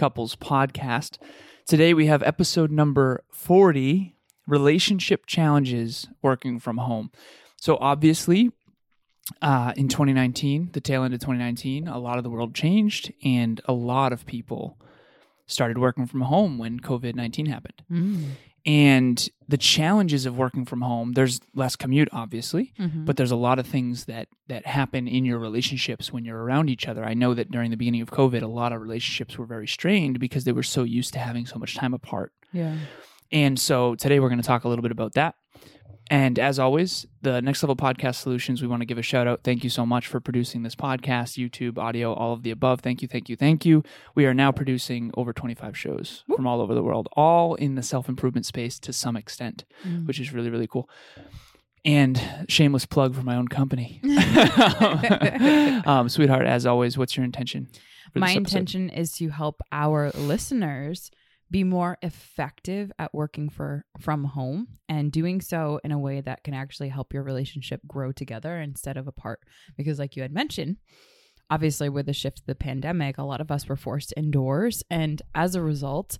Couples podcast. Today we have episode number 40 Relationship Challenges Working from Home. So, obviously, uh, in 2019, the tail end of 2019, a lot of the world changed and a lot of people started working from home when COVID 19 happened. Mm and the challenges of working from home there's less commute obviously mm-hmm. but there's a lot of things that that happen in your relationships when you're around each other. I know that during the beginning of covid a lot of relationships were very strained because they were so used to having so much time apart. Yeah. And so today we're going to talk a little bit about that and as always, the Next Level Podcast Solutions, we want to give a shout out. Thank you so much for producing this podcast, YouTube, audio, all of the above. Thank you, thank you, thank you. We are now producing over 25 shows Whoop. from all over the world, all in the self improvement space to some extent, mm. which is really, really cool. And shameless plug for my own company. um, sweetheart, as always, what's your intention? My intention is to help our listeners be more effective at working for from home and doing so in a way that can actually help your relationship grow together instead of apart. Because like you had mentioned obviously with the shift of the pandemic a lot of us were forced indoors and as a result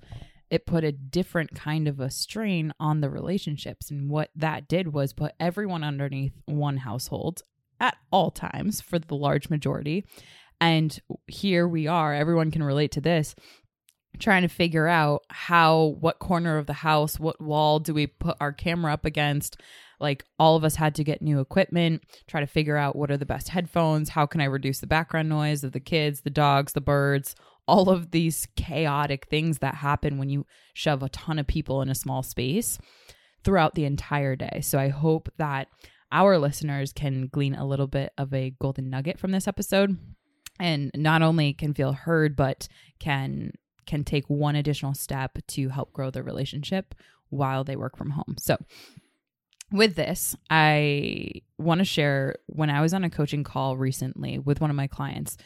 it put a different kind of a strain on the relationships. And what that did was put everyone underneath one household at all times for the large majority. And here we are everyone can relate to this trying to figure out how what corner of the house what wall do we put our camera up against? Like all of us had to get new equipment try to figure out what are the best headphones how can i reduce the background noise of the kids the dogs the birds all of these chaotic things that happen when you shove a ton of people in a small space throughout the entire day. So i hope that our listeners can glean a little bit of a golden nugget from this episode and not only can feel heard but can can take one additional step to help grow their relationship while they work from home. So, with this, I want to share when I was on a coaching call recently with one of my clients.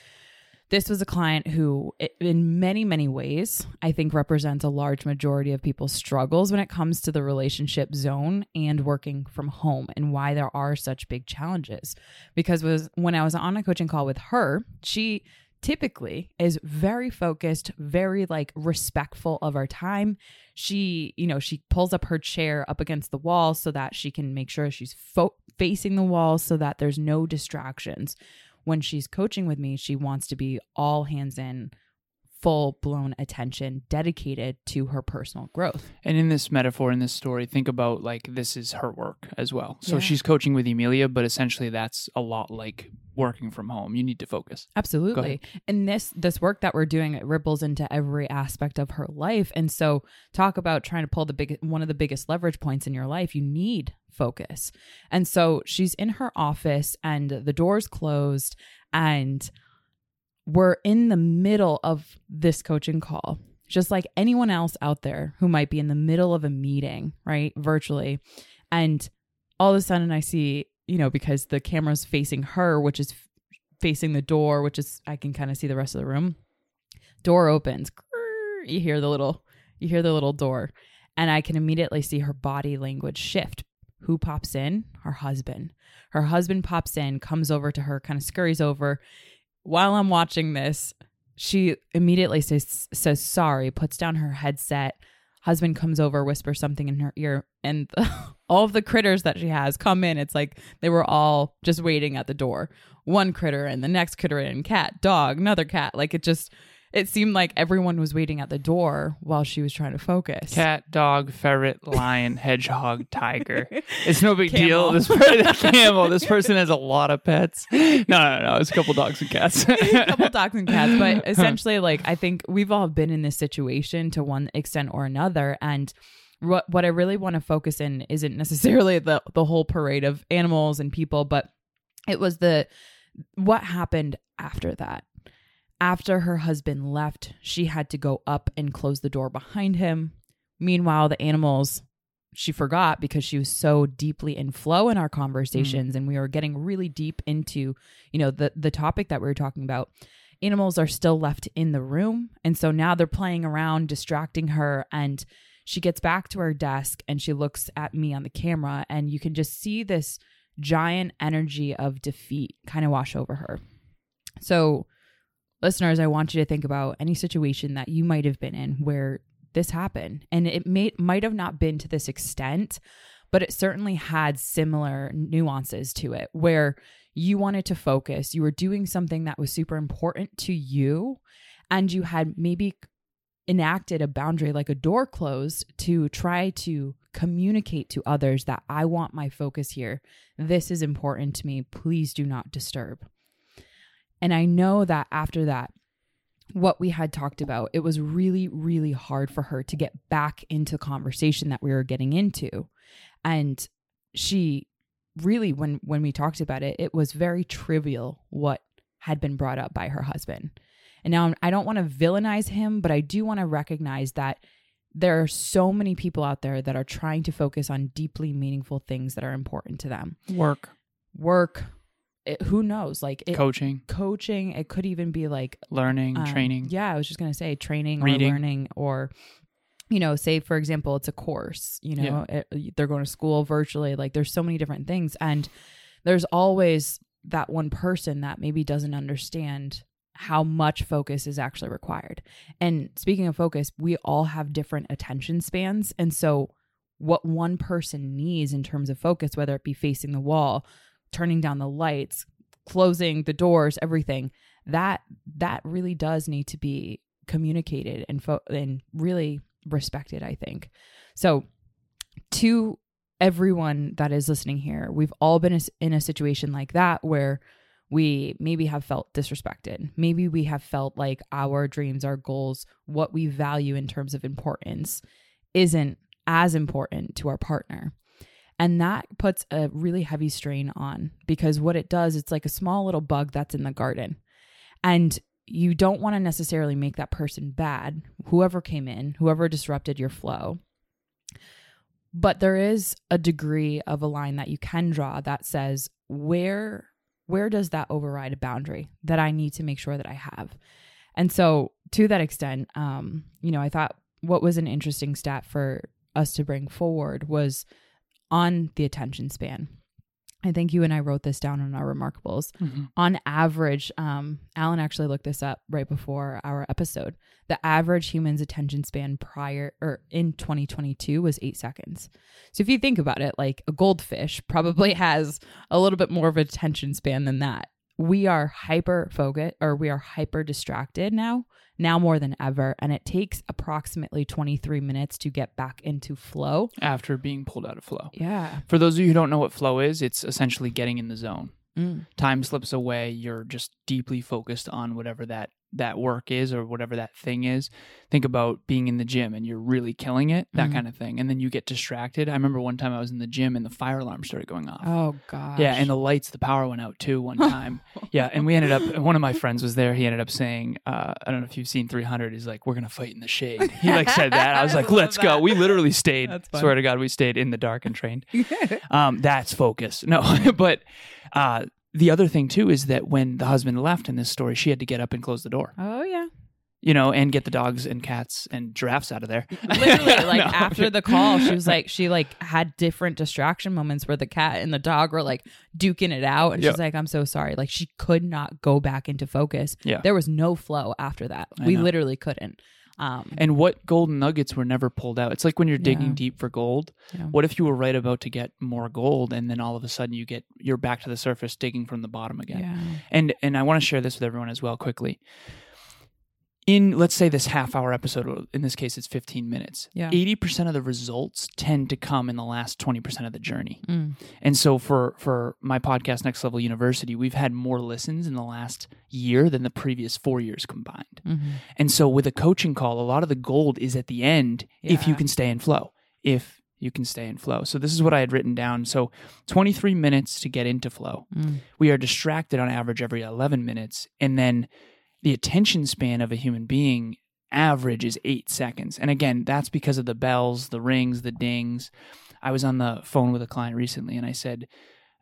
This was a client who, in many, many ways, I think represents a large majority of people's struggles when it comes to the relationship zone and working from home and why there are such big challenges. Because was when I was on a coaching call with her, she typically is very focused, very like respectful of our time. She, you know, she pulls up her chair up against the wall so that she can make sure she's fo- facing the wall so that there's no distractions. When she's coaching with me, she wants to be all hands in full blown attention dedicated to her personal growth. And in this metaphor, in this story, think about like this is her work as well. So yeah. she's coaching with Emilia, but essentially that's a lot like working from home. You need to focus. Absolutely. And this this work that we're doing it ripples into every aspect of her life. And so talk about trying to pull the big one of the biggest leverage points in your life. You need focus. And so she's in her office and the door's closed and we're in the middle of this coaching call, just like anyone else out there who might be in the middle of a meeting, right? Virtually. And all of a sudden I see, you know, because the camera's facing her, which is facing the door, which is, I can kind of see the rest of the room. Door opens. You hear the little, you hear the little door. And I can immediately see her body language shift. Who pops in? Her husband. Her husband pops in, comes over to her, kind of scurries over while I'm watching this, she immediately says says sorry, puts down her headset. Husband comes over, whispers something in her ear, and the, all of the critters that she has come in. It's like they were all just waiting at the door. One critter and the next critter and cat, dog, another cat. Like it just it seemed like everyone was waiting at the door while she was trying to focus. Cat, dog, ferret, lion, hedgehog, tiger. It's no big Camel. deal. This person, camel. This person has a lot of pets. No, no, no. It's a couple dogs and cats. a couple dogs and cats, but essentially, like I think we've all been in this situation to one extent or another, and what what I really want to focus in isn't necessarily the the whole parade of animals and people, but it was the what happened after that. After her husband left, she had to go up and close the door behind him. Meanwhile, the animals she forgot because she was so deeply in flow in our conversations mm. and we were getting really deep into you know the the topic that we were talking about. Animals are still left in the room. And so now they're playing around distracting her and she gets back to her desk and she looks at me on the camera and you can just see this giant energy of defeat kind of wash over her. So listeners i want you to think about any situation that you might have been in where this happened and it may might have not been to this extent but it certainly had similar nuances to it where you wanted to focus you were doing something that was super important to you and you had maybe enacted a boundary like a door closed to try to communicate to others that I want my focus here. This is important to me. Please do not disturb. And I know that after that, what we had talked about, it was really, really hard for her to get back into conversation that we were getting into. And she really, when when we talked about it, it was very trivial what had been brought up by her husband. And now I don't want to villainize him, but I do want to recognize that there are so many people out there that are trying to focus on deeply meaningful things that are important to them. Work, Work, it, who knows? Like it, coaching, coaching, it could even be like learning, um, training. Yeah, I was just gonna say training Reading. or learning or you know, say for example, it's a course. You know, it, they're going to school virtually. Like there's so many different things, and there's always that one person that maybe doesn't understand how much focus is actually required. And speaking of focus, we all have different attention spans, and so what one person needs in terms of focus, whether it be facing the wall, turning down the lights, closing the doors, everything that that really does need to be communicated and fo- and really respected. I think so. To everyone that is listening here, we've all been in a situation like that where we maybe have felt disrespected. Maybe we have felt like our dreams, our goals, what we value in terms of importance isn't as important to our partner. And that puts a really heavy strain on because what it does, it's like a small little bug that's in the garden. And you don't want to necessarily make that person bad, whoever came in, whoever disrupted your flow. But there is a degree of a line that you can draw that says where where does that override a boundary that I need to make sure that I have? And so to that extent, um, you know, I thought what was an interesting stat for us to bring forward was on the attention span. I think you and I wrote this down on our reMarkables. Mhm. On average, um, Alan actually looked this up right before our episode. The average human's attention span prior or in 2022 was eight seconds. So if you think about it, like a goldfish probably has a little bit more of attention span than that. We are hyper focused or we are hyper distracted now, now more than ever. And it takes approximately 23 minutes to get back into flow. After being pulled out of flow. Yeah. For those of you who don't know what flow is, it's essentially getting in the zone. Mm. Time slips away. You're just deeply focused on whatever that that work is or whatever that thing is. Think about being in the gym and you're really killing it, that Mhm. kind of thing. And then you get distracted. I remember one time I was in the gym and the fire alarm started going off. Oh, god. Yeah, and the lights, the power went out too one time. yeah, and we ended up. One of my friends was there. He ended up saying, uh, "I don't know if you've seen 300." He's like, "We're gonna fight in the shade." He like said that. I was like, "Let's go." We literally stayed. Swear to God, we stayed in the dark and trained. Um, that's focus. No, but uh, the other thing too is that when the husband left in this story, she had to get up and close the door. oh, yeah. You know, and get the dogs and cats and giraffes out of there. literally like No. after the call she was like she like had different distraction moments where the cat and the dog were like duking it out and Yeah. she's like i'm so sorry like she could not go back into focus Yeah. there was no flow after that I we know. literally couldn't um And what golden nuggets were never pulled out? It's like when you're digging Yeah. deep for gold. Yeah. What if you were right about to get more gold, and then all of a sudden you get you're back to the surface, digging from the bottom again? yeah And and I want to share this with everyone as well quickly. In let's say this half hour episode in this case it's 15 minutes Yeah. 80% of the results tend to come in the last 20% of the journey Mm. and so for for my podcast next level university we've had more listens in the last year than the previous four years combined Mhm. and so with a coaching call a lot of the gold is at the end if you can stay in flow if you can stay in flow so this is what i had written down so 23 minutes to get into flow Mm. we are distracted on average every 11 minutes and then the attention span of a human being average is eight seconds. And again that's because of the bells the rings the dings. I was on the phone with a client recently and i said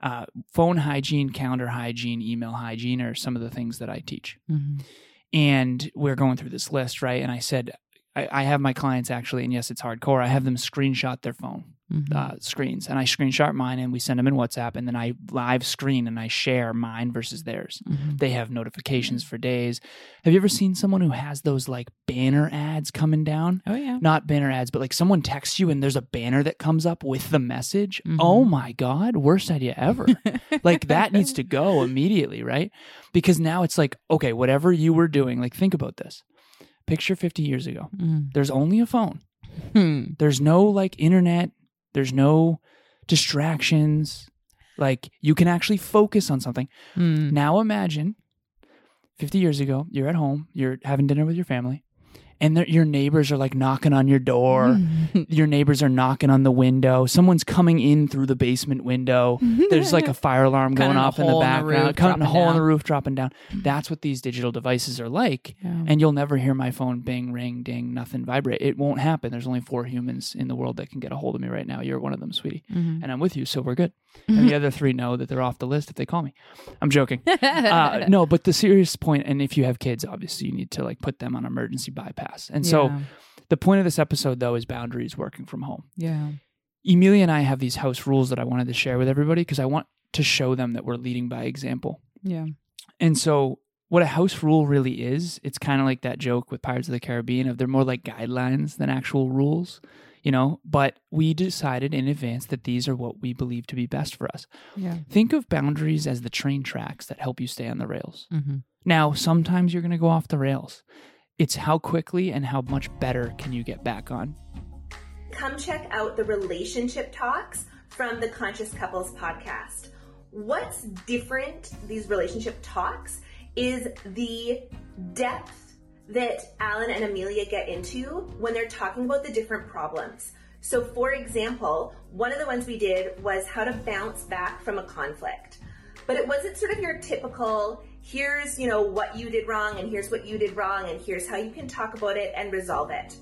uh, phone hygiene calendar hygiene email hygiene are some of the things that i teach. Mhm. and we're going through this list right? And i said I, I have my clients actually and yes it's hardcore i have them screenshot their phone Mhm. uh, screens and I screenshot mine and we send them in WhatsApp and then I live screen and I share mine versus theirs. Mhm. They have notifications for days. Have you ever seen someone who has those like banner ads coming down? Oh yeah. Not banner ads, but like someone texts you and there's a banner that comes up with the message. Mhm. Oh my God, worst idea ever. like that needs to go immediately, right? Because now it's like, okay, whatever you were doing, like think about this. Picture 50 years ago. Mm. There's only a phone. Hmm. There's no like internet. There's no distractions. Like you can actually focus on something. Mm. Now imagine 50 years ago, you're at home, you're having dinner with your family, and your neighbors are like knocking on your door. Your neighbors are knocking on the window. Someone's coming in through the basement window. There's like a fire alarm going off in the hole in the background, roof, cutting a hole in the roof, dropping down. That's what these digital devices are like. Yeah. And you'll never hear my phone bing, ring, ding, nothing vibrate. It won't happen. There's only four humans in the world that can get a hold of me right now. You're one of them, sweetie. Mhm. And I'm with you, so we're good. And the other three know that they're off the list if they call me. I'm joking. Uh, no, but the serious point, and if you have kids, obviously you need to like put them on emergency bypass. And so the point of this episode, though, is boundaries working from home. yeah. Emilia and I have these house rules that I wanted to share with everybody because I want to show them that we're leading by example. Yeah. And so, what a house rule really is, it's kind of like that joke with Pirates of the Caribbean of they're more like guidelines than actual rules, you know. But we decided in advance that these are what we believe to be best for us. Yeah. Think of boundaries as the train tracks that help you stay on the rails. Mm-hmm. Now, sometimes you're going to go off the rails. It's how quickly and how much better can you get back on. come check out the relationship talks from the Conscious Couples podcast. What's different, these relationship talks, is the depth that Alan and Emilia get into when they're talking about the different problems. So, for example, one of the ones we did was how to bounce back from a conflict. But it wasn't sort of your typical, here's, you know, what you did wrong and here's what you did wrong and here's how you can talk about it and resolve it.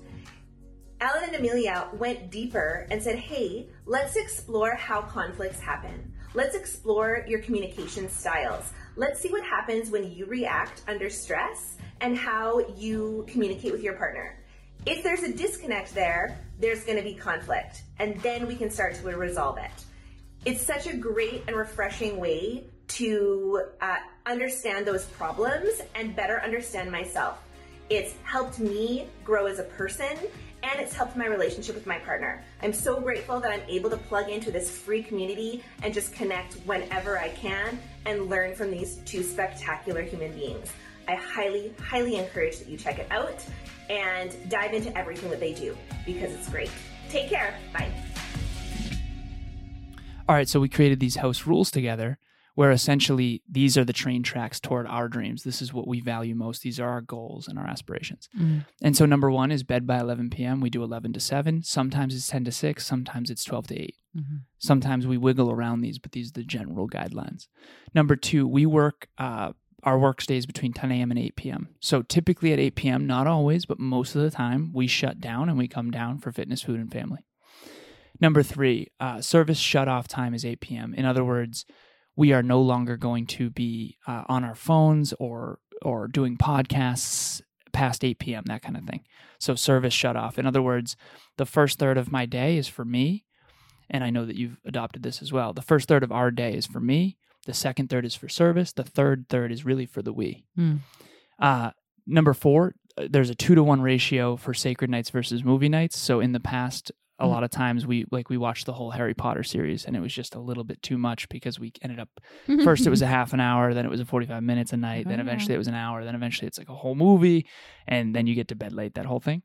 Alan and Emilia went deeper and said, hey, let's explore how conflicts happen. Let's explore your communication styles. Let's see what happens when you react under stress and how you communicate with your partner. If there's a disconnect there, there's going to be conflict, and then we can start to resolve it. It's such a great and refreshing way to uh, understand those problems and better understand myself. It's helped me grow as a person and it's helped my relationship with my partner. I'm so grateful that I'm able to plug into this free community and just connect whenever I can and learn from these two spectacular human beings. I highly, highly encourage that you check it out and dive into everything that they do because it's great. Take care. Bye. All right, so we created these house rules together where essentially these are the train tracks toward our dreams. This is what we value most. These are our goals and our aspirations. Mhm. And so, number one is bed by 11 p.m. We do 11 to 7. Sometimes it's 10 to 6. Sometimes it's 12 to 8. Mhm. Sometimes we wiggle around these, but these are the general guidelines. Number two, we work, uh, our work stays between 10 a.m. and 8 p.m. So typically at 8 p.m., not always, but most of the time, we shut down and we come down for fitness, food, and family. Number three, uh, service shut off time is 8 p.m. In other words, we are no longer going to be uh, on our phones or or doing podcasts past 8 p.m. that kind of thing. So service shut off. In other words, the first third of my day is for me, and I know that you've adopted this as well. The first third of our day is for me. The second third is for service. The third third is really for the we. Mm. Uh, number four, uh, there's a two to one ratio for sacred nights versus movie nights. So in the past, a Mm. lot of times we like we watched the whole Harry Potter series and it was just a little bit too much because we ended up first it was a half an hour, then it was a 45 minutes a night, then Oh, eventually it was an hour, then eventually it's like a whole movie and then you get to bed late that whole thing.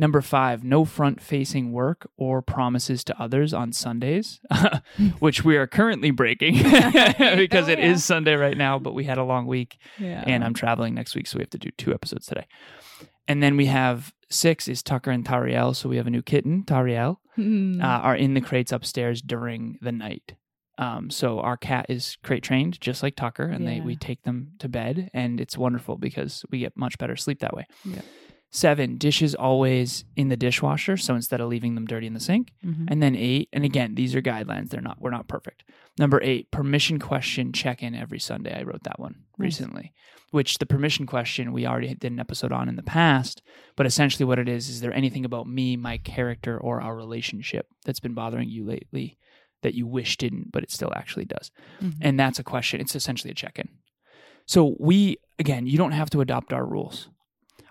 Number 5, no front facing work or promises to others on Sundays, which we are currently breaking because Oh, it is yeah. Sunday right now, but we had a long week yeah. and I'm traveling next week, so we have to do two episodes today. And then we have six is Tucker and Tariel. So we have a new kitten, Tariel, Mm. uh, are in the crates upstairs during the night. Um, so our cat is crate trained, just like Tucker, and they we take them to bed, and it's wonderful because we get much better sleep that way. Yeah. Seven dishes always in the dishwasher, so instead of leaving them dirty in the sink. Mhm. And then eight, and again, these are guidelines. They're not we're not perfect. Number eight, permission question check in every Sunday. I wrote that one Nice. recently. Which the permission question we already did an episode on in the past, but essentially what it is is there anything about me, my character, or our relationship that's been bothering you lately that you wish didn't, but it still actually does? Mhm. And that's a question. It's essentially a check in. So we again, you don't have to adopt our rules.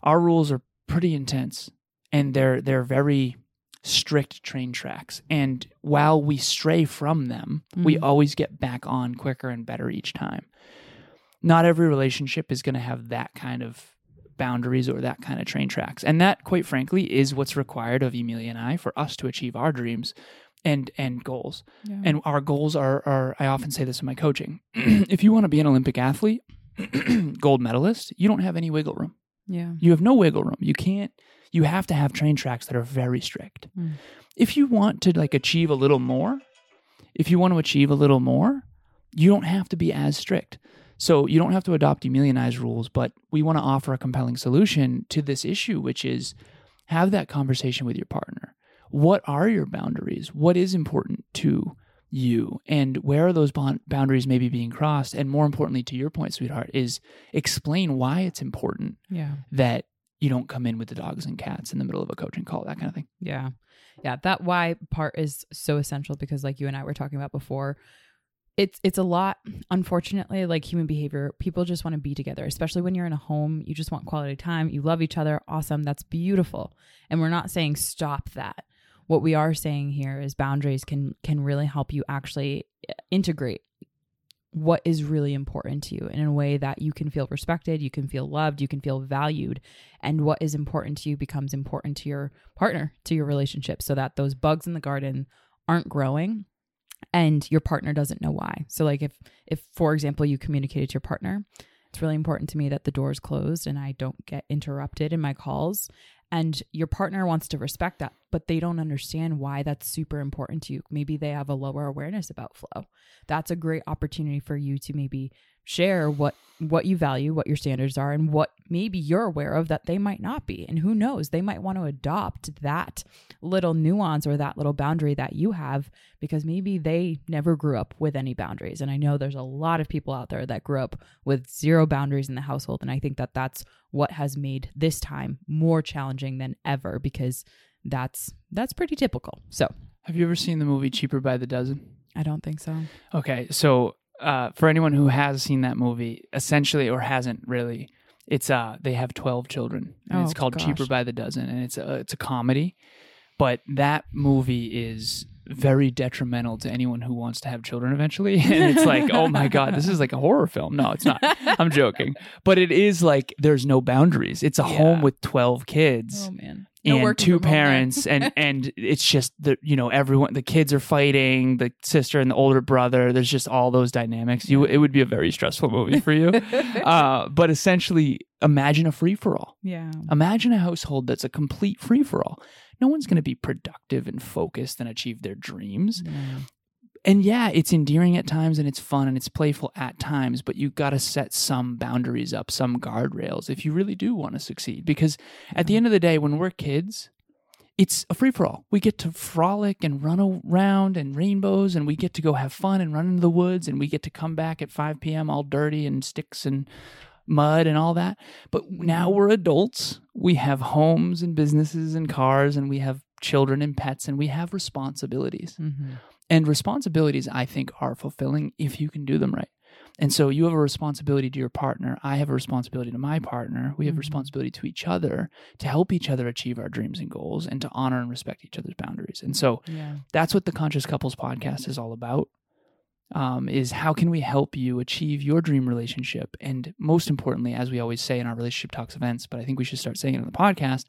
Our rules are pretty intense and they're they're very strict train tracks. And while we stray from them, we Mhm. always get back on quicker and better each time. Not every relationship is going to have that kind of boundaries or that kind of train tracks. And that quite frankly is what's required of Emilia and I for us to achieve our dreams and and goals. Yeah. And our goals are, are I often say this in my coaching. if you want to be an Olympic athlete, gold medalist, you don't have any wiggle room. yeah. You have no wiggle room. You can't you have to have train tracks that are very strict. Mm. If you want to like achieve a little more, if you want to achieve a little more, you don't have to be as strict. So you don't have to adopt Emilia rules, but we want to offer a compelling solution to this issue, which is have that conversation with your partner. What are your boundaries? What is important to you? And where are those bond- boundaries maybe being crossed? And more importantly, to your point, sweetheart, is explain why it's important Yeah. that you don't come in with the dogs and cats in the middle of a coaching call, that kind of thing. Yeah. Yeah. That why part is so essential because like you and I were talking about before, it's it's a lot unfortunately like human behavior. People just want to be together especially when you're in a home you just want quality time you love each other awesome that's beautiful. And we're not saying stop that. What we are saying here is boundaries can can really help you actually uh, integrate what is really important to you in a way that you can feel respected, you can feel loved, you can feel valued, and what is important to you becomes important to your partner, to your relationship, so that those bugs in the garden aren't growing and your partner doesn't know why. So like if if for example you communicated to your partner, it's really important to me that the door is closed and I don't get interrupted in my calls and your partner wants to respect that, but they don't understand why that's super important to you. Maybe they have a lower awareness about flow. That's a great opportunity for you to maybe share what what you value, what your standards are and what maybe you're aware of that they might not be. And who knows, they might want to adopt that little nuance or that little boundary that you have because maybe they never grew up with any boundaries. And I know there's a lot of people out there that grew up with zero boundaries in the household and I think that that's what has made this time more challenging than ever because that's that's pretty typical. So, Have you ever seen the movie Cheaper by the Dozen? I don't think so. Okay, so uh, for anyone who has seen that movie, essentially or hasn't really, it's uh they have twelve children, and it's Oh, called Cheaper by the Dozen, and it's a it's a comedy, but that movie is very detrimental to anyone who wants to have children eventually, and it's like, oh my god, this is like a horror film. No, it's not. I'm joking, but it is like there's no boundaries. It's a home with twelve kids Oh man. And two from home there. parents and and it's just the you know everyone the kids are fighting the sister and the older brother there's just all those dynamics you it would be a very stressful movie for you uh but essentially imagine a free for all yeah. imagine a household that's a complete free for all no one's going to be productive and focused and achieve their dreams Yeah. And yeah, it's endearing at times and it's fun and it's playful at times, but you've got to set some boundaries up, some guardrails if you really do want to succeed. Because at the end of the day, when we're kids, it's a free for all. We get to frolic and run around and rainbows, and we get to go have fun and run into the woods, and we get to come back at 5 p.m. all dirty and sticks and mud and all that. But now we're adults. We have homes and businesses and cars, and we have children and pets, and we have responsibilities. Mm-hmm. And responsibilities, I think, are fulfilling if you can do them right. And so you have a responsibility to your partner. I have a responsibility to my partner. We have Mhm. responsibility to each other to help each other achieve our dreams and goals and to honor and respect each other's boundaries. And so Yeah. that's what the Conscious Couples podcast is all about. Um, is how can we help you achieve your dream relationship? And most importantly, as we always say in our relationship talks events, but I think we should start saying it on the podcast,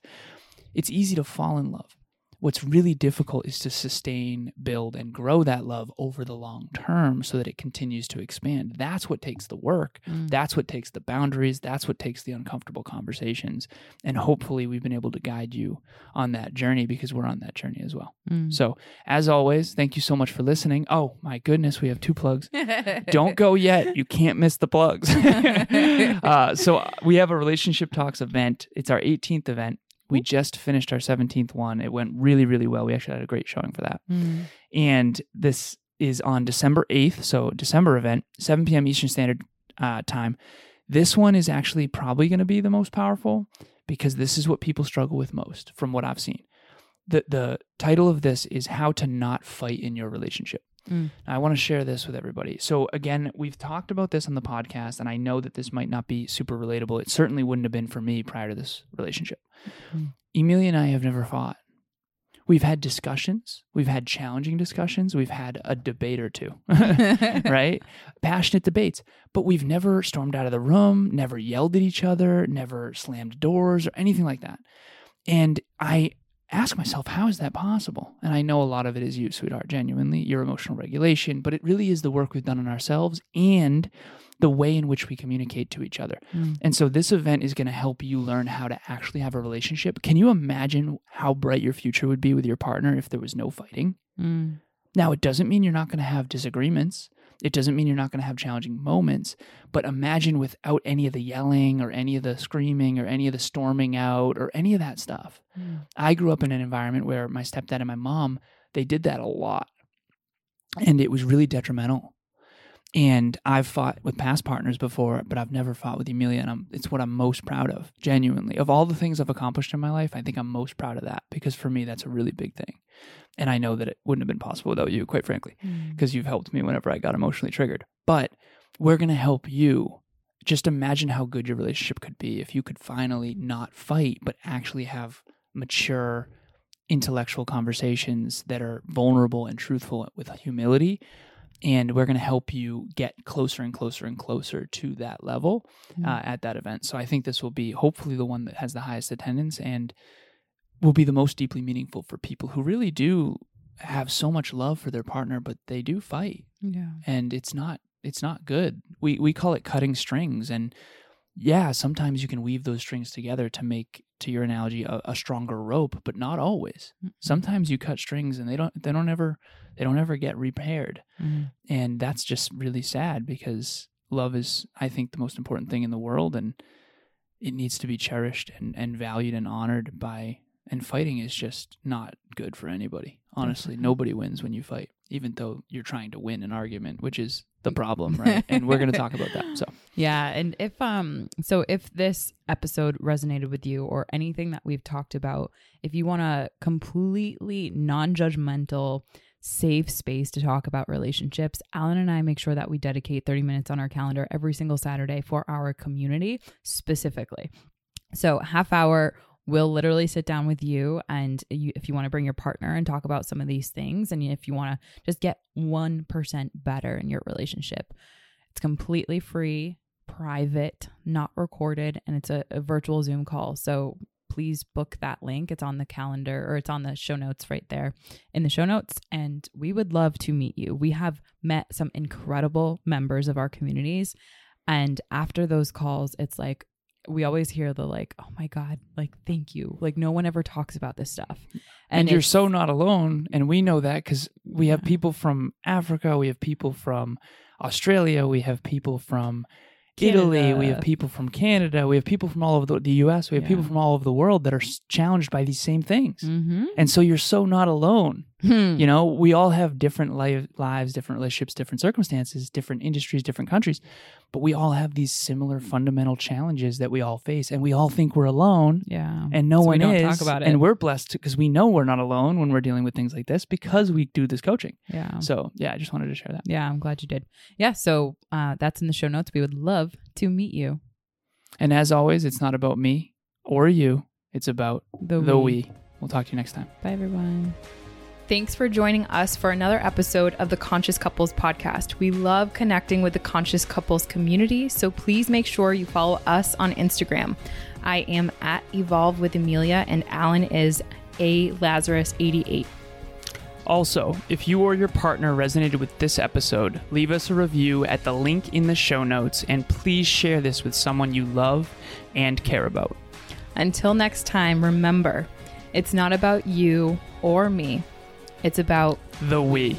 it's easy to fall in love. What's really difficult is to sustain, build, and grow that love over the long term so that it continues to expand. That's what takes the work. Mm. That's what takes the boundaries. That's what takes the uncomfortable conversations. And hopefully, we've been able to guide you on that journey because we're on that journey as well. Mm. So, as always, thank you so much for listening. Oh, my goodness, we have two plugs. Don't go yet. You can't miss the plugs. uh, so, we have a Relationship Talks event. It's our 18th event. We just finished our 17th one. It went really, really well. We actually had a great showing for that. Mm. And this is on December 8th. So, December event, 7 p.m. Eastern Standard uh, Time. This one is actually probably going to be the most powerful because this is what people struggle with most from what I've seen. The, the title of this is How to Not Fight in Your Relationship. Mm. I want to share this with everybody. So, again, we've talked about this on the podcast, and I know that this might not be super relatable. It certainly wouldn't have been for me prior to this relationship. Mm. Emilia and I have never fought. We've had discussions, we've had challenging discussions, we've had a debate or two, right? Passionate debates, but we've never stormed out of the room, never yelled at each other, never slammed doors or anything like that. And I ask myself, how is that possible? And I know a lot of it is you, sweetheart, genuinely, your emotional regulation, but it really is the work we've done on ourselves and the way in which we communicate to each other. Mm. And so this event is going to help you learn how to actually have a relationship. Can you imagine how bright your future would be with your partner if there was no fighting? Mm. Now, it doesn't mean you're not going to have disagreements. It doesn't mean you're not going to have challenging moments, but imagine without any of the yelling or any of the screaming or any of the storming out or any of that stuff. Mm. I grew up in an environment where my stepdad and my mom, they did that a lot. And it was really detrimental. And I've fought with past partners before, but I've never fought with Emilia. And I'm, it's what I'm most proud of, genuinely. Of all the things I've accomplished in my life, I think I'm most proud of that because for me, that's a really big thing. And I know that it wouldn't have been possible without you, quite frankly Mm. because you've helped me whenever I got emotionally triggered. But we're going to help you. Just imagine how good your relationship could be if you could finally not fight, but actually have mature intellectual conversations that are vulnerable and truthful with humility. And we're going to help you get closer and closer and closer to that level uh, at that event. So I think this will be hopefully the one that has the highest attendance and will be the most deeply meaningful for people who really do have so much love for their partner, but they do fight Yeah. and it's not it's not good. We we call it cutting strings and yeah, sometimes you can weave those strings together to make to your analogy a, a stronger rope, but not always. Mm. Sometimes you cut strings and they don't they don't ever they don't ever get repaired. Mm. And that's just really sad because love is I think the most important thing in the world and it needs to be cherished and, and valued and honored by and fighting is just not good for anybody. Honestly, Definitely. nobody wins when you fight, even though you're trying to win an argument, which is the problem, right? and we're going to talk about that. So, Yeah, and if um so if this episode resonated with you or anything that we've talked about, if you want a completely non-judgmental safe space to talk about relationships, Alan and I make sure that we dedicate 30 minutes on our calendar every single Saturday for our community specifically. So, half hour we'll literally sit down with you and you, if you want to bring your partner and talk about some of these things and if you want to just get 1% better in your relationship. It's completely free private not recorded and it's a, a virtual zoom call. So please book that link it's on the calendar or it's on the show notes right there in the show notes and we would love to meet you we have met some incredible members of our communities and after those calls it's like we always hear the like, oh my God, like, thank you. Like, no one ever talks about this stuff. and, you're so not alone. And we know that because we have people from Africa, we have people from Australia, we have people from Italy, we have people from Canada, we have people from all over the, the US, we have people from all over the world that are challenged by these same things. Mhm. And so you're so not alone. Hmm. You know, we all have different li- lives, different relationships, different circumstances, different industries, different countries, but we all have these similar fundamental challenges that we all face, and we all think we're alone, Yeah. and no So one is. talk about it. And we're blessed because we know we're not alone when we're dealing with things like this because we do this coaching. yeah. So yeah, I just wanted to share that. Yeah, I'm glad you did. Yeah, so uh, that's in the show notes. We would love to meet you. And as always, it's not about me or you; it's about The, the we. we. We'll talk to you next time. Bye, everyone. Thanks for joining us for another episode of the Conscious Couples podcast. We love connecting with the Conscious Couples community, so please make sure you follow us on Instagram. I am at Evolve with Emilia, and Alan is a Lazaros 88. Also, if you or your partner resonated with this episode, leave us a review at the link in the show notes and please share this with someone you love and care about. Until next time, remember, it's not about you or me. It's about The we.